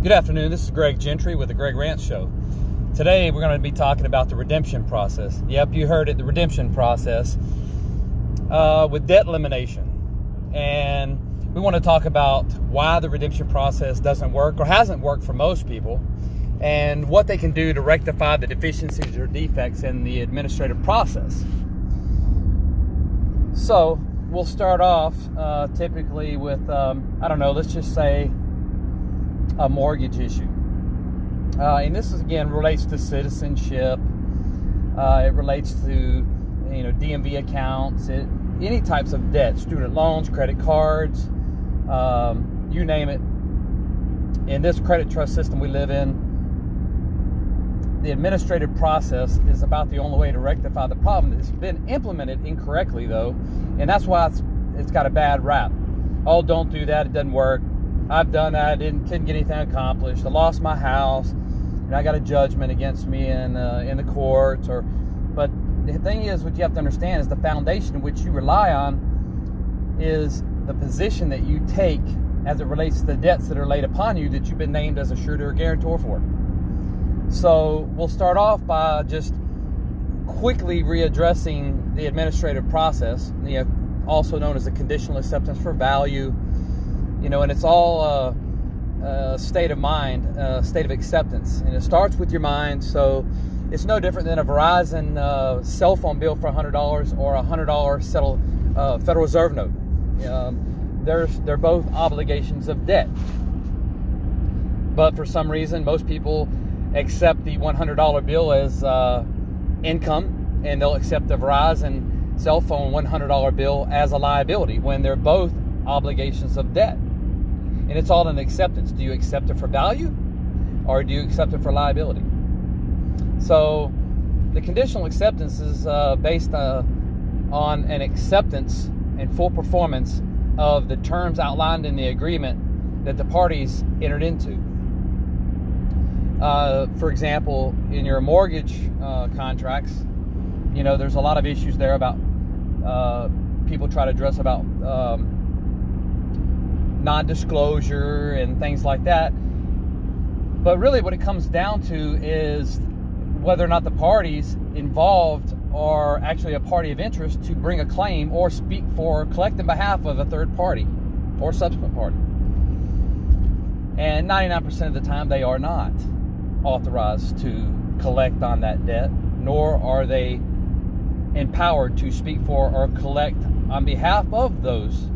Good afternoon. This is Greg Gentry with the Greg Rantz Show. Today we're going to be talking about the redemption process. Yep, you heard it, the redemption process uh, with debt elimination. And we want to talk about why the redemption process doesn't work or hasn't worked for most people and what they can do to rectify the deficiencies or defects in the administrative process. So we'll start off uh, typically with, um, I don't know, let's just say a mortgage issue. Uh, and this is, again relates to citizenship. Uh, it relates to you know DMV accounts, it, any types of debt, student loans, credit cards, um, you name it. In this credit trust system we live in, the administrative process is about the only way to rectify the problem. It's been implemented incorrectly though, and that's why it's, it's got a bad rap. Oh, don't do that; it doesn't work I've done that. I didn't couldn't get anything accomplished. I lost my house, and I got a judgment against me in uh, in the courts. Or, but the thing is, what you have to understand is the foundation which you rely on is the position that you take as it relates to the debts that are laid upon you that you've been named as a surety or guarantor for. So we'll start off by just quickly readdressing the administrative process, also known as the conditional acceptance for value you know, and it's all uh, uh, state of mind, uh, state of acceptance, and it starts with your mind. So it's no different than a Verizon uh, cell phone bill for $100 or a $100 settle uh, Federal Reserve note. Um, there's they're both obligations of debt, but for some reason, most people accept the $100 bill as uh, income, and they'll accept the Verizon cell phone $100 bill as a liability when they're both obligations of debt and it's all an acceptance. Do you accept it for value or do you accept it for liability? So the conditional acceptance is uh, based uh, on an acceptance and full performance of the terms outlined in the agreement that the parties entered into. Uh, for example, in your mortgage uh, contracts, you know, there's a lot of issues there about uh, people try to address about um, non-disclosure and things like that. But really, what it comes down to is whether or not the parties involved are actually a party of interest to bring a claim or speak for, collect in behalf of a third party or subsequent party. And 99% of the time, they are not authorized to collect on that debt, nor are they empowered to speak for or collect on behalf of those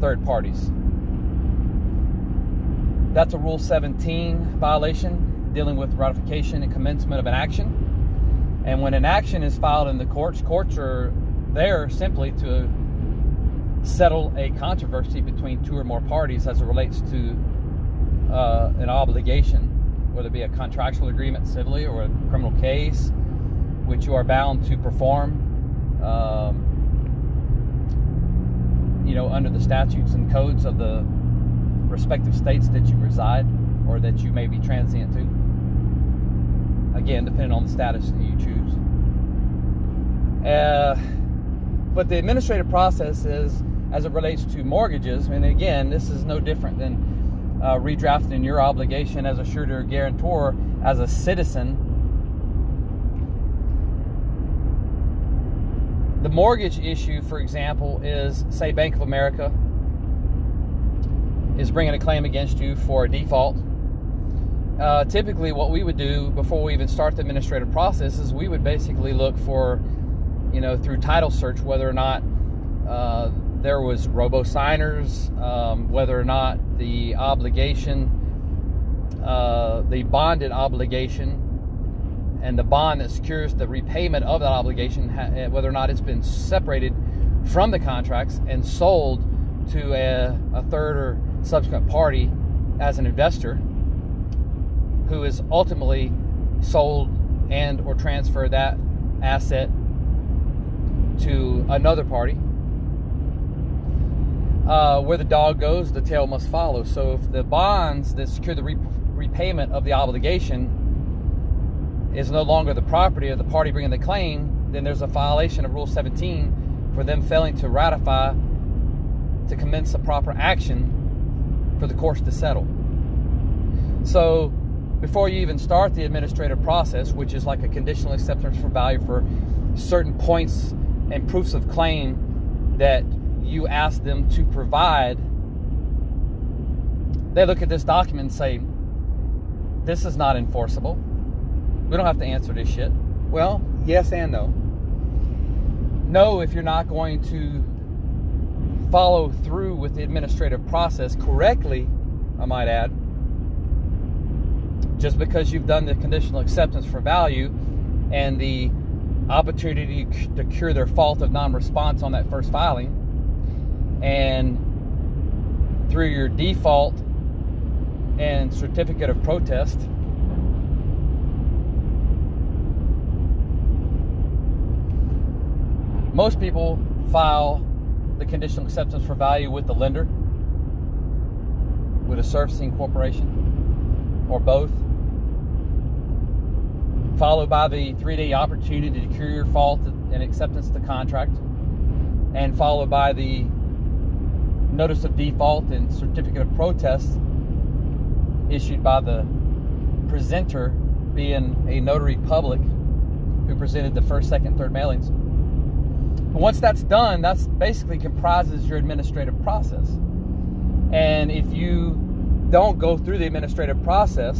third parties. That's a Rule 17 violation dealing with ratification and commencement of an action. And when an action is filed in the courts, courts are there simply to settle a controversy between two or more parties as it relates to uh, an obligation, whether it be a contractual agreement civilly or a criminal case, which you are bound to perform. Um, you know, under the statutes and codes of the respective states that you reside or that you may be transient to. Again, depending on the status that you choose. Uh, but the administrative process is, as it relates to mortgages, and again, this is no different than uh, redrafting your obligation as a surety or guarantor as a citizen. The mortgage issue, for example, is say Bank of America is bringing a claim against you for a default. Uh, typically, what we would do before we even start the administrative process is we would basically look for, you know, through title search whether or not uh, there was robo signers, um, whether or not the obligation, uh, the bonded obligation, and the bond that secures the repayment of that obligation, whether or not it's been separated from the contracts and sold to a, a third or subsequent party as an investor who is ultimately sold and or transfer that asset to another party. Uh, where the dog goes, the tail must follow. So if the bonds that secure the re- repayment of the obligation is no longer the property of the party bringing the claim, then there's a violation of Rule 17 for them failing to ratify to commence the proper action for the courts to settle. So before you even start the administrative process, which is like a conditional acceptance for value for certain points and proofs of claim that you ask them to provide, they look at this document and say, This is not enforceable. We don't have to answer this shit. Well, yes and no. No, if you're not going to follow through with the administrative process correctly, I might add, just because you've done the conditional acceptance for value and the opportunity to cure their fault of non response on that first filing, and through your default and certificate of protest, most people file the conditional acceptance for value with the lender, with a servicing corporation, or both followed by the three day opportunity to cure your fault and acceptance of the contract, and followed by the notice of default and certificate of protest issued by the presenter being a notary public who presented the first, second, third mailings. But once that's done, that's basically comprises your administrative process. And if you don't go through the administrative process,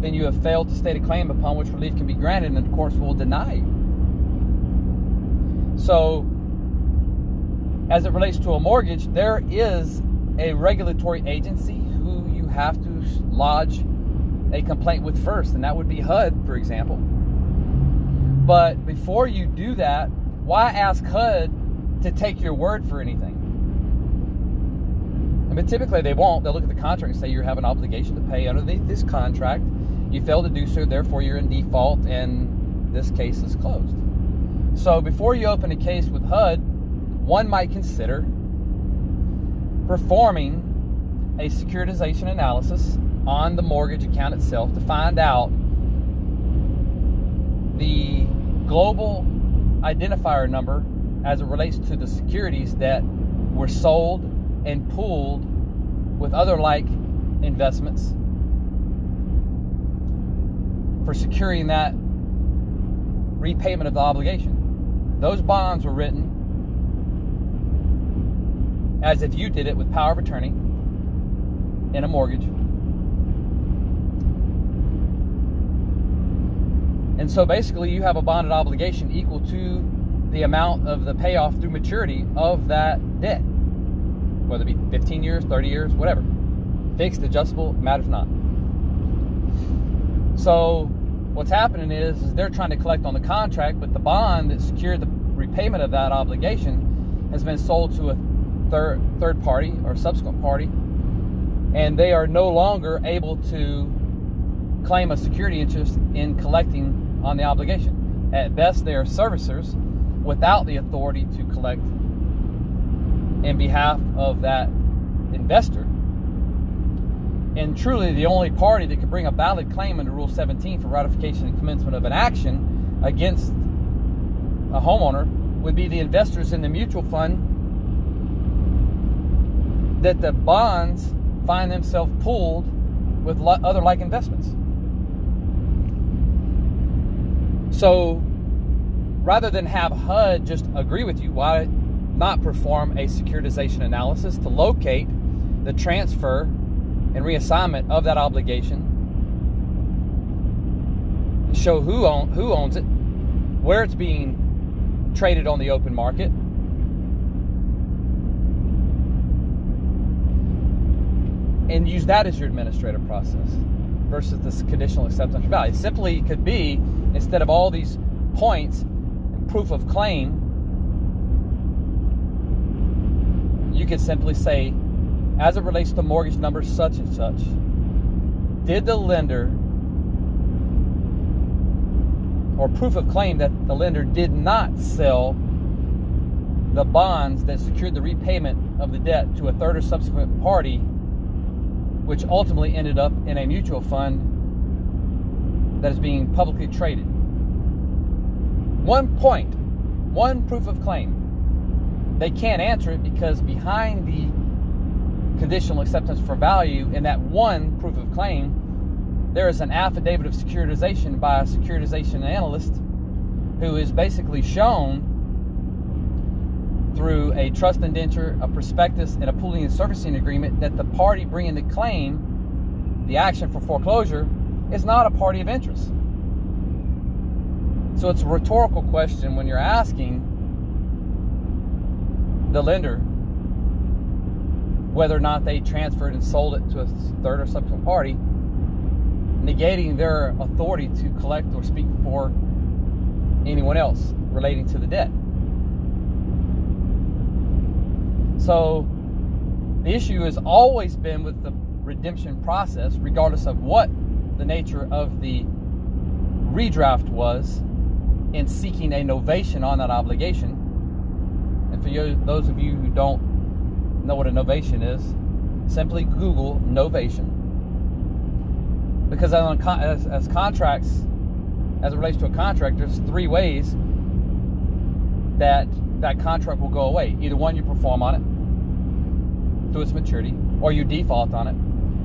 then you have failed to state a claim upon which relief can be granted, and the courts will deny you. So, as it relates to a mortgage, there is a regulatory agency who you have to lodge a complaint with first, and that would be HUD, for example. But before you do that, why ask HUD to take your word for anything? I mean, typically they won't. They'll look at the contract and say you have an obligation to pay under the, this contract you fail to do so, therefore you're in default, and this case is closed. So before you open a case with HUD, one might consider performing a securitization analysis on the mortgage account itself to find out the global identifier number as it relates to the securities that were sold and pooled with other like investments for securing that repayment of the obligation. Those bonds were written as if you did it with power of attorney in a mortgage. And so basically, you have a bonded obligation equal to the amount of the payoff through maturity of that debt, whether it be 15 years, 30 years, whatever. Fixed, adjustable, matters not. So what's happening is, is they're trying to collect on the contract, but the bond that secured the repayment of that obligation has been sold to a third third party or subsequent party, and they are no longer able to claim a security interest in collecting on the obligation. At best, they are servicers without the authority to collect in behalf of that investor and truly the only party that could bring a valid claim under Rule 17 for ratification and commencement of an action against a homeowner would be the investors in the mutual fund that the bonds find themselves pooled with other like investments. So rather than have HUD just agree with you, why not perform a securitization analysis to locate the transfer and reassignment of that obligation. Show who own, who owns it, where it's being traded on the open market. And use that as your administrative process versus this conditional acceptance value. Simply could be instead of all these points and proof of claim, you could simply say as it relates to mortgage number such and such, did the lender or proof of claim that the lender did not sell the bonds that secured the repayment of the debt to a third or subsequent party, which ultimately ended up in a mutual fund that is being publicly traded. One point, one proof of claim. They can't answer it because behind the conditional acceptance for value in that one proof of claim there is an affidavit of securitization by a securitization analyst who is basically shown through a trust indenture, a prospectus, and a pooling and servicing agreement that the party bringing the claim, the action for foreclosure, is not a party of interest. So it's a rhetorical question when you're asking the lender whether or not they transferred and sold it to a third or subsequent party, negating their authority to collect or speak for anyone else relating to the debt. So the issue has always been with the redemption process, regardless of what the nature of the redraft was, in seeking a novation on that obligation. And for you, those of you who don't know what a novation is, simply Google novation. Because as, as contracts, as it relates to a contract, there's three ways that that contract will go away. Either one, you perform on it to its maturity, or you default on it,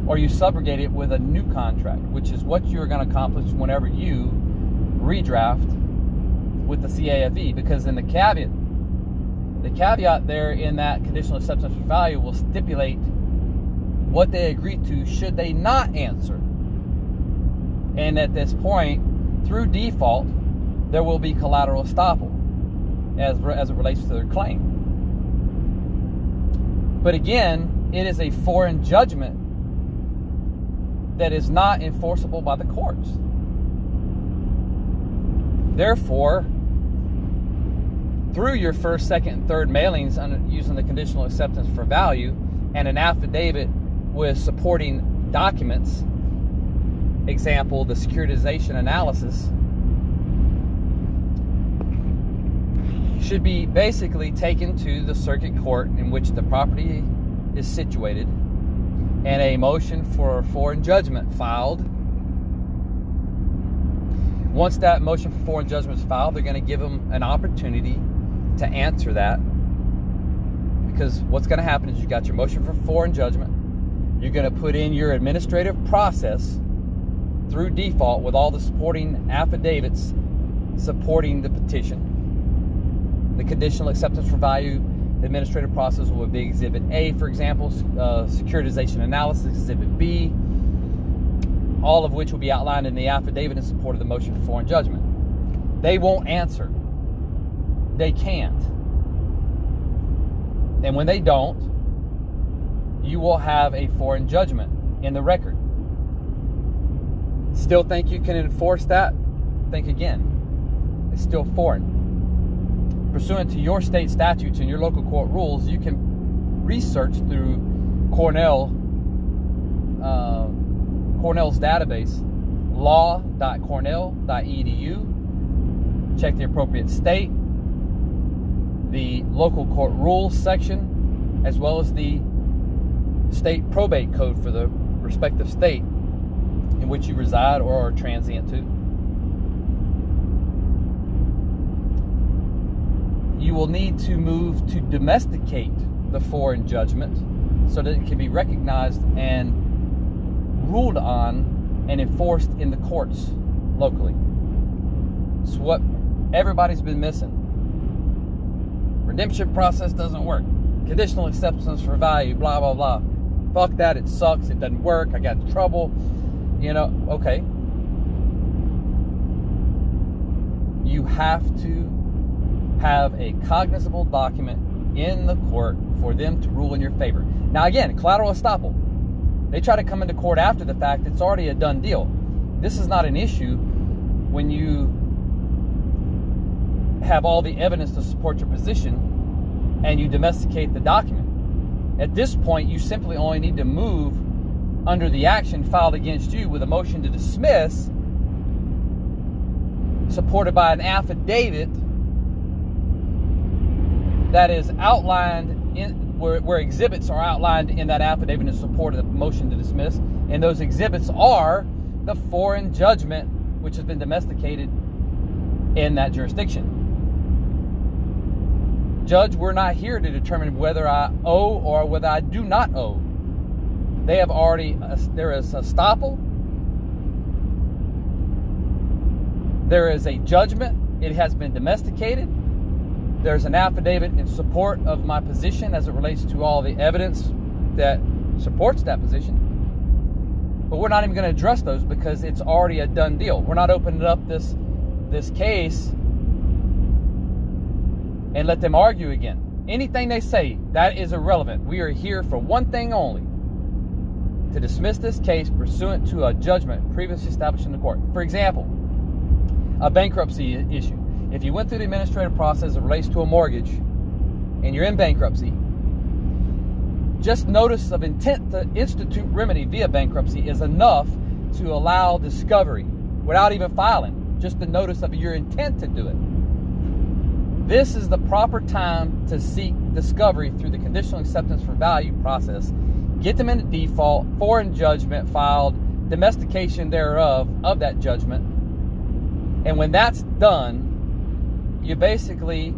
or you subrogate it with a new contract, which is what you're going to accomplish whenever you redraft with the CAFV. Because in the caveat, the caveat there in that conditional acceptance for value will stipulate what they agree to should they not answer. And at this point, through default, there will be collateral estoppel as, as it relates to their claim. But again, it is a foreign judgment that is not enforceable by the courts. Therefore, through your first, second, and third mailings using the conditional acceptance for value and an affidavit with supporting documents, example, the securitization analysis, should be basically taken to the circuit court in which the property is situated and a motion for foreign judgment filed. Once that motion for foreign judgment is filed, they're going to give them an opportunity to answer that. Because what's going to happen is you got your motion for foreign judgment. You're going to put in your administrative process through default with all the supporting affidavits supporting the petition. The conditional acceptance for value administrative process will be Exhibit A, for example, uh, securitization analysis, Exhibit B, all of which will be outlined in the affidavit in support of the motion for foreign judgment. They won't answer. They can't. And when they don't, you will have a foreign judgment in the record. Still think you can enforce that? Think again. It's still foreign pursuant to your state statutes and your local court rules, you can research through Cornell, uh, Cornell's database, law.cornell.edu. Check the appropriate state, the local court rules section, as well as the state probate code for the respective state in which you reside or are transient to. You will need to move to domesticate the foreign judgment so that it can be recognized and ruled on and enforced in the courts locally. It's what everybody's been missing. Redemption process doesn't work. Conditional acceptance for value, blah, blah, blah. Fuck that, it sucks, it doesn't work, I got in trouble. You know, okay. You have to have a cognizable document in the court for them to rule in your favor. Now, again, collateral estoppel. They try to come into court after the fact, it's already a done deal. This is not an issue when you have all the evidence to support your position and you domesticate the document. At this point, you simply only need to move under the action filed against you with a motion to dismiss, supported by an affidavit that is outlined in where, where exhibits are outlined in that affidavit in support of the motion to dismiss. And those exhibits are the foreign judgment which has been domesticated in that jurisdiction. Judge, we're not here to determine whether I owe or whether I do not owe. They have already, there is a estoppel There is a judgment. It has been domesticated. There's an affidavit in support of my position as it relates to all the evidence that supports that position. But we're not even going to address those because it's already a done deal. We're not opening up this this case and let them argue again. Anything they say, that is irrelevant. We are here for one thing only to dismiss this case pursuant to a judgment previously established in the court. For example, a bankruptcy issue. If you went through the administrative process that relates to a mortgage and you're in bankruptcy, just notice of intent to institute remedy via bankruptcy is enough to allow discovery without even filing. Just the notice of your intent to do it. This is the proper time to seek discovery through the conditional acceptance for value process get them into default, foreign judgment filed, domestication thereof of that judgment. And when that's done, you basically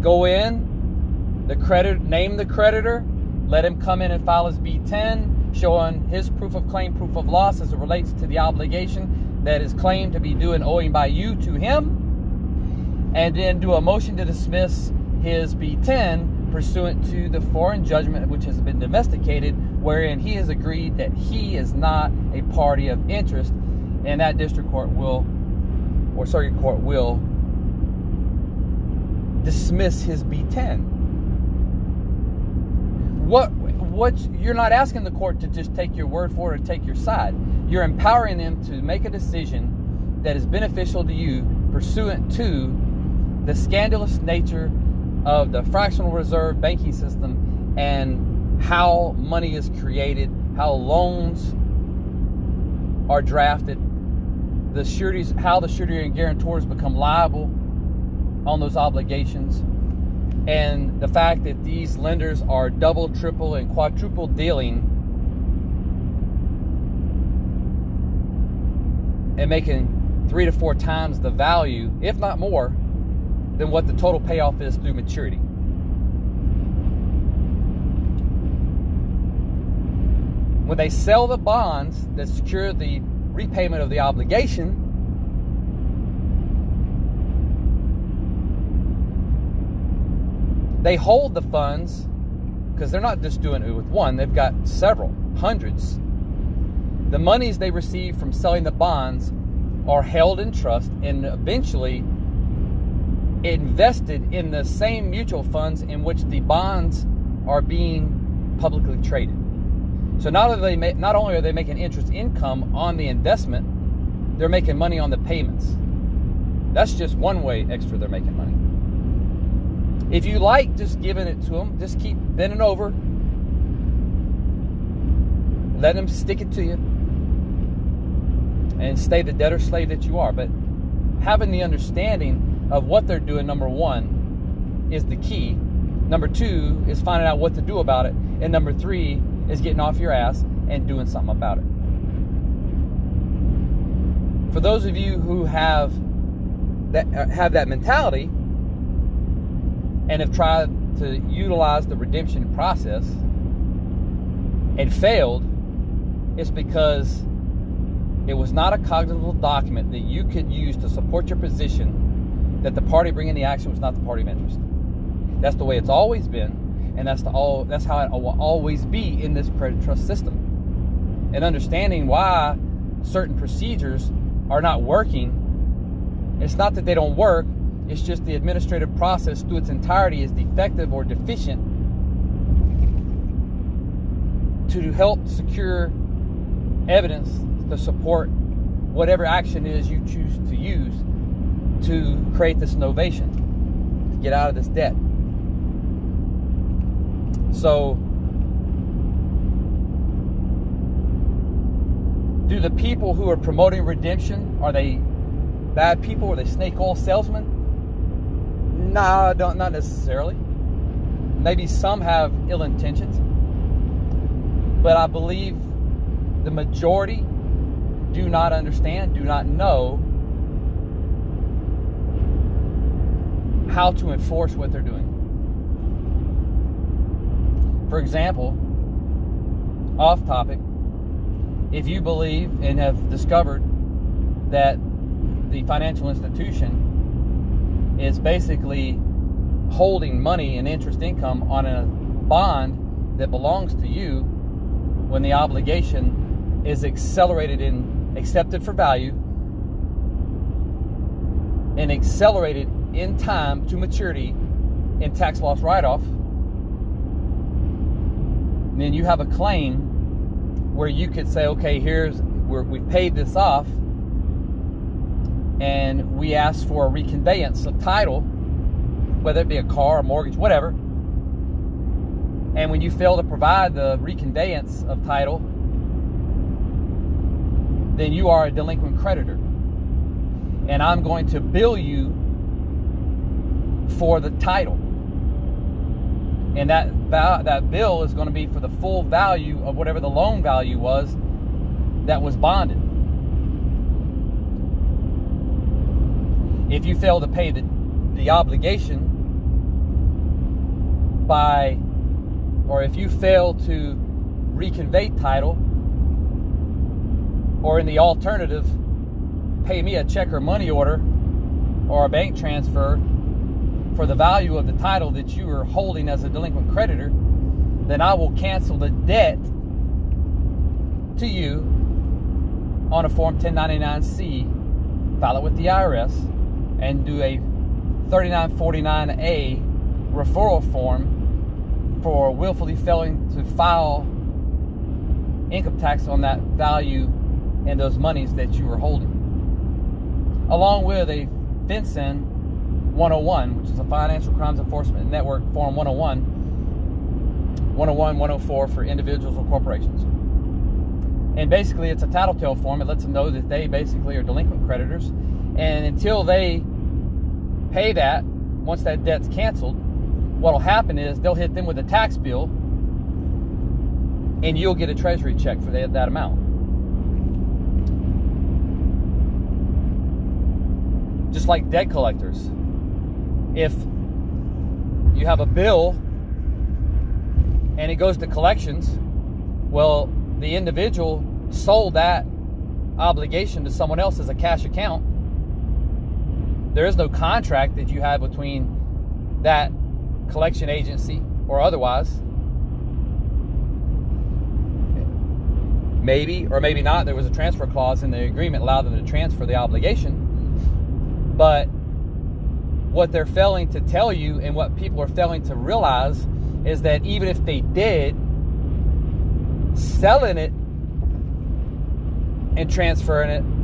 go in, the credit name the creditor, let him come in and file his B10, showing his proof of claim, proof of loss as it relates to the obligation that is claimed to be due and owing by you to him, and then do a motion to dismiss his B10 pursuant to the foreign judgment which has been domesticated wherein he has agreed that he is not a party of interest, and that district court will, or circuit court will, dismiss his B10. What what you're not asking the court to just take your word for it or take your side. You're empowering them to make a decision that is beneficial to you pursuant to the scandalous nature of the fractional reserve banking system and how money is created, how loans are drafted, the sureties, how the surety and guarantors become liable on those obligations, and the fact that these lenders are double, triple, and quadruple dealing and making three to four times the value, if not more, than what the total payoff is through maturity. when they sell the bonds that secure the repayment of the obligation, they hold the funds because they're not just doing it with one, they've got several, hundreds. The monies they receive from selling the bonds are held in trust and eventually invested in the same mutual funds in which the bonds are being publicly traded. So not only, they not only are they making interest income on the investment, they're making money on the payments. That's just one way extra they're making money. If you like just giving it to them, just keep bending over, let them stick it to you, and stay the debtor slave that you are. But having the understanding of what they're doing, number one, is the key. Number two is finding out what to do about it. And number three is getting off your ass and doing something about it. For those of you who have that uh, have that mentality and have tried to utilize the redemption process and failed, it's because it was not a cognizable document that you could use to support your position that the party bringing the action was not the party of interest. That's the way it's always been and that's the all that's how it will always be in this credit trust system. And understanding why certain procedures are not working, it's not that they don't work, it's just the administrative process through its entirety is defective or deficient to help secure evidence to support whatever action is you choose to use to create this novation, to get out of this debt. So, do the people who are promoting redemption are they bad people? Are they snake oil salesmen? Nah, don't not necessarily. Maybe some have ill intentions, but I believe the majority do not understand, do not know how to enforce what they're doing. For example, off topic, if you believe and have discovered that the financial institution is basically holding money and interest income on a bond that belongs to you when the obligation is accelerated in accepted for value and accelerated in time to maturity in tax loss write off, then you have a claim where you could say, okay, here's where we paid this off and we ask for a reconveyance of title, whether it be a car, a mortgage, whatever. And when you fail to provide the reconveyance of title, then you are a delinquent creditor. And I'm going to bill you for the title. And that that bill is going to be for the full value of whatever the loan value was that was bonded. If you fail to pay the, the obligation by, or if you fail to reconvey title, or in the alternative, pay me a check or money order or a bank transfer for the value of the title that you are holding as a delinquent creditor, then I will cancel the debt to you on a Form 1099-C, file it with the IRS, and do a 3949A referral form for willfully failing to file income tax on that value and those monies that you were holding. Along with a FinCEN 101, which is a Financial Crimes Enforcement Network Form 101, 101, 104 for individuals or corporations. And basically, it's a tattletale form. It lets them know that they basically are delinquent creditors. And until they pay that, once that debt's canceled, what'll happen is they'll hit them with a tax bill and you'll get a treasury check for that, amount. Just like debt collectors. If you have a bill and it goes to collections, well, the individual sold that obligation to someone else as a cash account, there is no contract that you have between that collection agency or otherwise. Maybe or maybe not, there was a transfer clause in the agreement allowed them to transfer the obligation. But what they're failing to tell you and what people are failing to realize is that even if they did, selling it and transferring it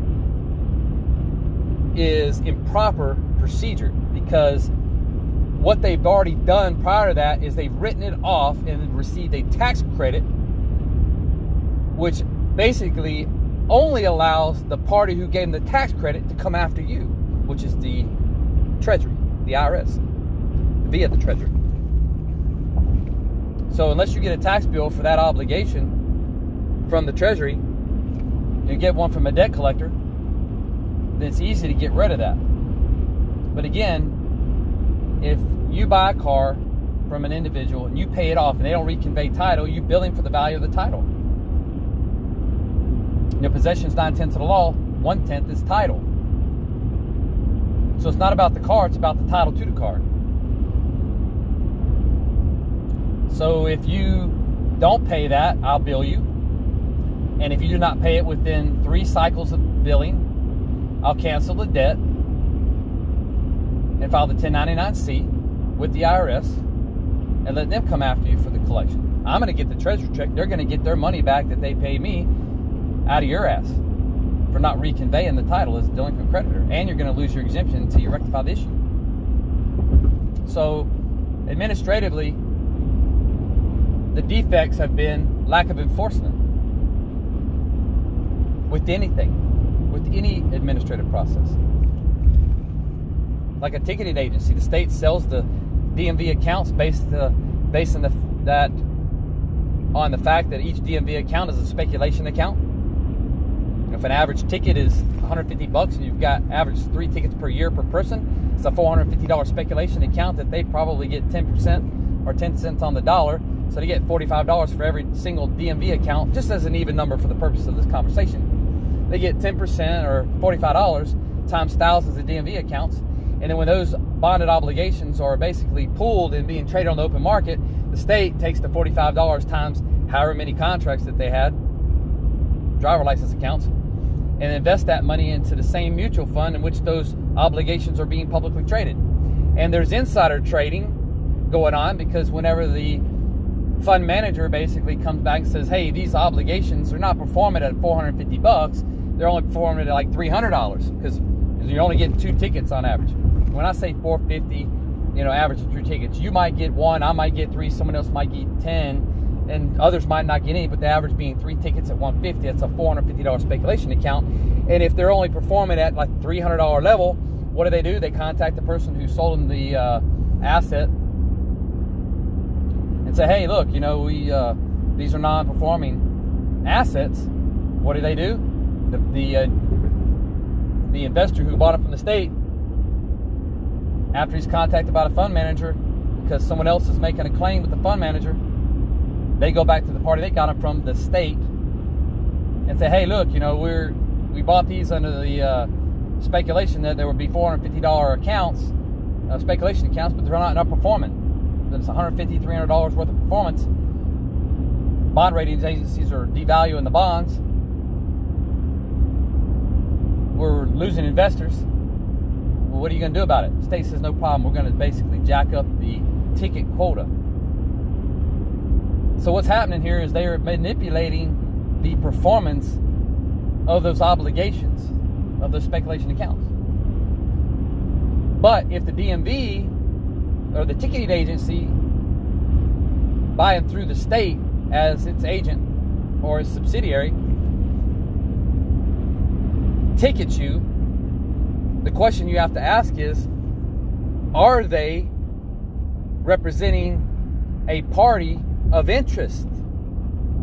is improper procedure because what they've already done prior to that is they've written it off and received a tax credit, which basically only allows the party who gave them the tax credit to come after you, which is the Treasury, the IRS, via the Treasury. So unless you get a tax bill for that obligation, from the Treasury, you get one from a debt collector, it's easy to get rid of that. But again, if you buy a car from an individual and you pay it off and they don't reconvey title, you bill him for the value of the title. Your possession is nine tenths of the law, one tenth is title. So it's not about the car, it's about the title to the car. So if you don't pay that, I'll bill you. And if you do not pay it within three cycles of billing, I'll cancel the debt and file the 1099-C with the IRS and let them come after you for the collection. I'm going to get the treasury check. They're going to get their money back that they paid me out of your ass for not reconveying the title as a delinquent creditor. And you're going to lose your exemption until you rectify the issue. So, administratively, the defects have been lack of enforcement with anything, any administrative process. Like a ticketing agency, the state sells the DMV accounts based uh, based on the that on the fact that each DMV account is a speculation account. If an average ticket is 150 bucks and you've got average three tickets per year per person, it's a $450 speculation account that they probably get 10% or 10 cents on the dollar. So they get $45 for every single DMV account, just as an even number for the purpose of this conversation they get 10% or $45 times thousands of DMV accounts. And then when those bonded obligations are basically pooled and being traded on the open market, the state takes the $45 times however many contracts that they had, driver license accounts, and invest that money into the same mutual fund in which those obligations are being publicly traded. And there's insider trading going on because whenever the fund manager basically comes back and says, "Hey, these obligations are not performing at 450 bucks. They're only performing at like $300 because you're only getting two tickets on average." When I say 450, you know, average of three tickets, you might get one, I might get three, someone else might get 10, and others might not get any, but the average being three tickets at 150, that's a $450 speculation account. And if they're only performing at like $300 level, what do they do? They contact the person who sold them the uh, asset and say, hey, look, you know, we uh, these are non-performing assets. What do they do? The the, uh, the investor who bought it from the state, after he's contacted by the fund manager, because someone else is making a claim with the fund manager, they go back to the party they got it from, the state, and say, hey, look, you know, we're we bought these under the uh, speculation that there would be $450 accounts, uh, speculation accounts, but they're not, not performing it's $150, $300 worth of performance. Bond ratings agencies are devaluing the bonds. We're losing investors. Well, what are you going to do about it? The state says no problem. We're going to basically jack up the ticket quota. So what's happening here is they are manipulating the performance of those obligations of those speculation accounts. But if the DMV or the ticketing agency buying through the state as its agent or its subsidiary tickets you, the question you have to ask is are they representing a party of interest?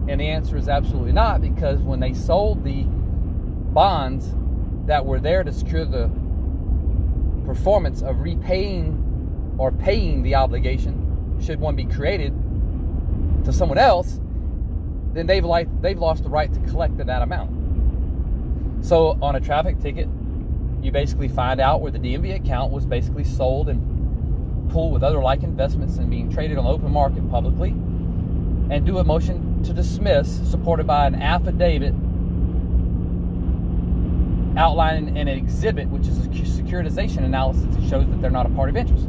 And the answer is absolutely not because when they sold the bonds that were there to secure the performance of repaying or paying the obligation, should one be created to someone else, then they've like they've lost the right to collect that amount. So on a traffic ticket, you basically find out where the DMV account was basically sold and pooled with other like investments and being traded on open market publicly, and do a motion to dismiss supported by an affidavit outlining an exhibit, which is a securitization analysis that shows that they're not a party of interest.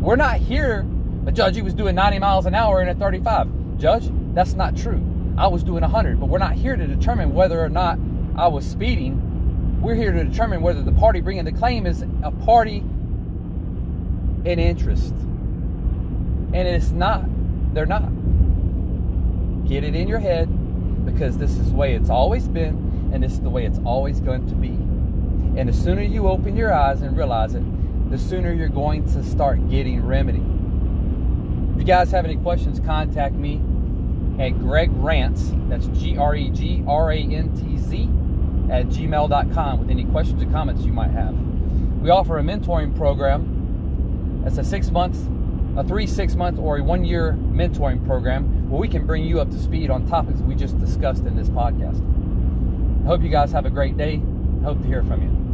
We're not here. A judge, he was doing 90 miles an hour in a 35. Judge, that's not true. I was doing 100, but we're not here to determine whether or not I was speeding. We're here to determine whether the party bringing the claim is a party in interest. And it's not. They're not. Get it in your head because this is the way it's always been and this is the way it's always going to be. And the sooner you open your eyes and realize it, the sooner you're going to start getting remedy. If you guys have any questions, contact me at Greg Rantz, that's G R E G R A N T Z, at gmail.com with any questions or comments you might have. We offer a mentoring program. That's a six month, a three, six month, or a one year mentoring program where we can bring you up to speed on topics we just discussed in this podcast. I hope you guys have a great day. Hope to hear from you.